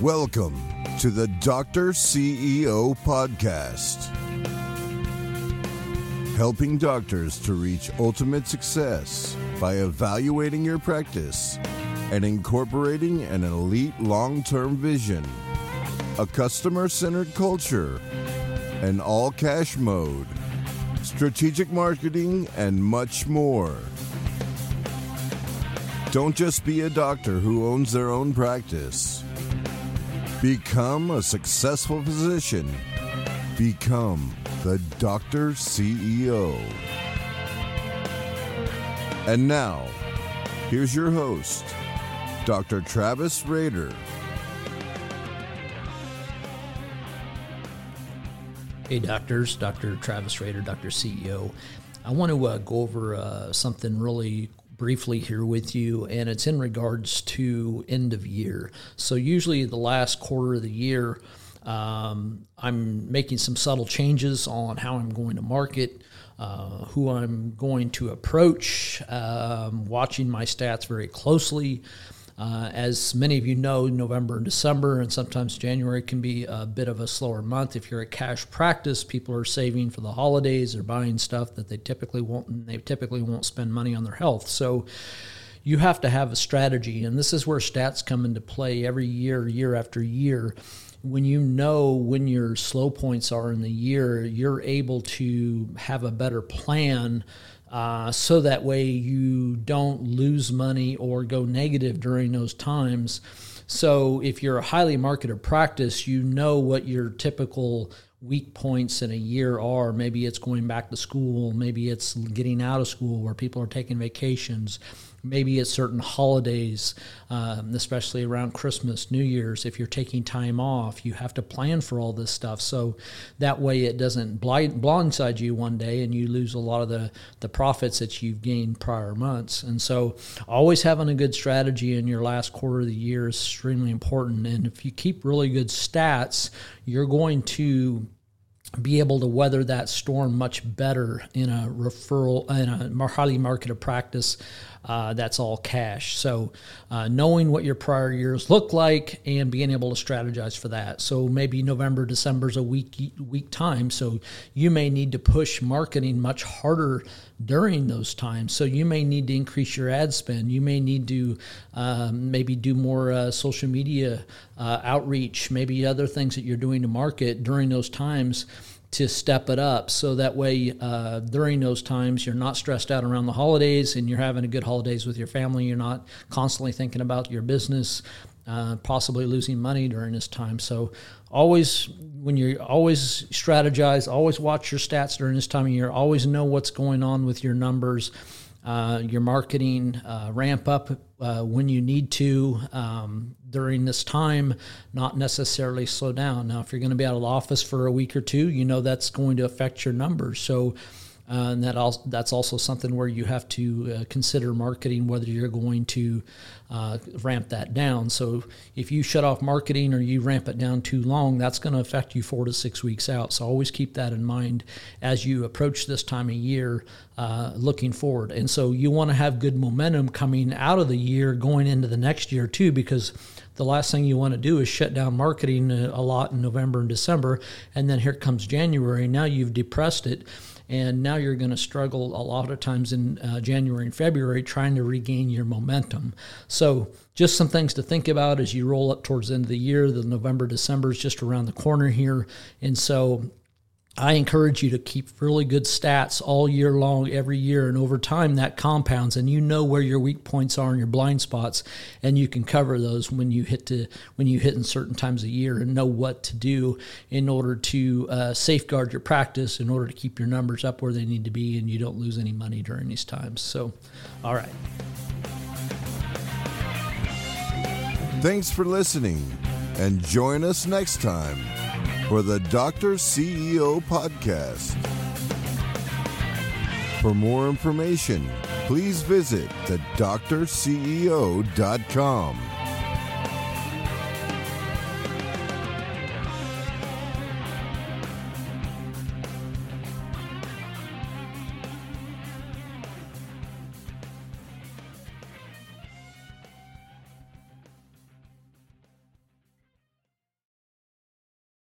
Welcome to the Dr. CEO Podcast, helping doctors to reach ultimate success by evaluating your practice and incorporating an elite long term vision, a customer centered culture, an all cash mode, strategic marketing, and much more. Don't just be a doctor who owns their own practice. Become a successful physician. Become the Doctor CEO. And now, here's your host, Dr. Travis Rader. Hey, doctors, Dr. Travis Rader, Dr. CEO. I want to uh, go over uh, something really briefly here with you, and it's in regards to end of year. So, usually, the last quarter of the year, um, I'm making some subtle changes on how I'm going to market, uh, who I'm going to approach, um, watching my stats very closely. Uh, as many of you know, November and December, and sometimes January can be a bit of a slower month. If you're a cash practice, people are saving for the holidays or buying stuff that they typically won't. They typically won't spend money on their health. So you have to have a strategy, and this is where stats come into play every year, year after year. When you know when your slow points are in the year, you're able to have a better plan uh, so that way you don't lose money or go negative during those times. So if you're a highly marketed practice, you know what your typical weak points in a year are. Maybe it's going back to school, maybe it's getting out of school where people are taking vacations maybe at certain holidays, um, especially around Christmas, New Year's. If you're taking time off, you have to plan for all this stuff. So that way it doesn't blind, blindside you one day and you lose a lot of the, the profits that you've gained prior months. And so always having a good strategy in your last quarter of the year is extremely important. And if you keep really good stats, you're going to be able to weather that storm much better in a referral in a highly marketed practice uh, that's all cash. So, uh, knowing what your prior years look like and being able to strategize for that. So, maybe November, December is a week week time. So, you may need to push marketing much harder during those times. So, you may need to increase your ad spend. You may need to um, maybe do more uh, social media uh, outreach, maybe other things that you're doing to market during those times to step it up so that way uh, during those times you're not stressed out around the holidays and you're having a good holidays with your family. You're not constantly thinking about your business uh, possibly losing money during this time. So always when you always strategize always watch your stats during this time of year. Always know what's going on with your numbers uh, your marketing, uh, ramp up uh, when you need to um, during this time, not necessarily slow down. Now, if you're going to be out of the office for a week or two, you know that's going to affect your numbers. So, uh, and that also, that's also something where you have to uh, consider marketing whether you're going to uh, ramp that down. So if you shut off marketing or you ramp it down too long, that's going to affect you four to six weeks out. So always keep that in mind as you approach this time of year, uh, looking forward. And so you want to have good momentum coming out of the year, going into the next year too, because the last thing you want to do is shut down marketing uh, a lot in November and December, and then here comes January. Now you've depressed it and now you're going to struggle a lot of times in uh, January and February trying to regain your momentum. So, just some things to think about as you roll up towards the end of the year. The November, December is just around the corner here, and so I encourage you to keep really good stats all year long, every year, and over time that compounds, and you know where your weak points are and your blind spots, and you can cover those when you hit to when you hit in certain times of year, and know what to do in order to uh, safeguard your practice, in order to keep your numbers up where they need to be, and you don't lose any money during these times. So, all right. Thanks for listening, and join us next time for the Dr. CEO podcast. For more information, please visit thedoctorceo.com.